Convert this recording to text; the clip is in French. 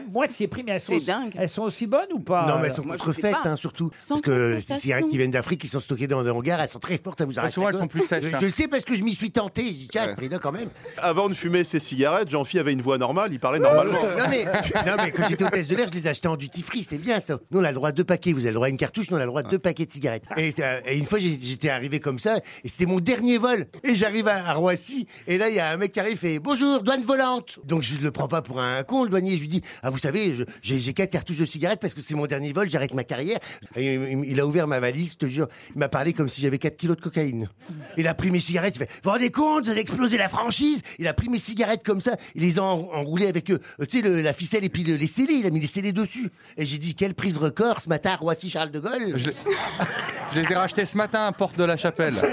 très moitié prix, mais elles sont, C'est dingue. elles sont aussi bonnes ou pas Non, mais elles sont Moi, je contrefaites, pas. hein, surtout. Sans Parce que ces contestation. cigarettes qui viennent d'Afrique, qui sont stockées dans des hangars, elles sont très fortes, ça vous arrête. souvent, la elles sont plus sèches, Je, hein. je sais parce que je m'y suis tenté. Je dis, tiens, Ouais. pris là quand même. Avant de fumer ses cigarettes, Jean-Phi avait une voix normale, il parlait normalement. Non mais, non, mais quand j'étais hôtesse de l'air, je les achetais en duty free, c'était bien ça. Nous, on a le droit à deux paquets. Vous avez le droit à une cartouche, nous, on a le droit à deux paquets de cigarettes. Et, ça- et une fois, j'ai- j'étais arrivé comme ça, et c'était mon dernier vol. Et j'arrive à, à Roissy, et là, il y a un mec qui arrive et fait Bonjour, douane volante. Donc, je le prends pas pour un con, le douanier. Je lui dis Ah, vous savez, j'ai quatre cartouches de cigarettes parce que c'est mon dernier vol, j'arrête ma carrière. Et il, il a ouvert ma valise, je te jure. Il m'a parlé comme si j'avais 4 kilos de cocaïne. Il a pris mes cigarettes, il fait Vous vous rendez compte, vous avez explosé la franchise? Il a pris mes cigarettes comme ça, il les a en- enroulées avec, euh, tu sais, la ficelle et puis le- les scellés. Il a mis les scellés dessus. Et j'ai dit Quelle prise record ce matin Roissy Charles de Gaulle? Je, je les ai rachetés ce matin à Porte de la Chapelle.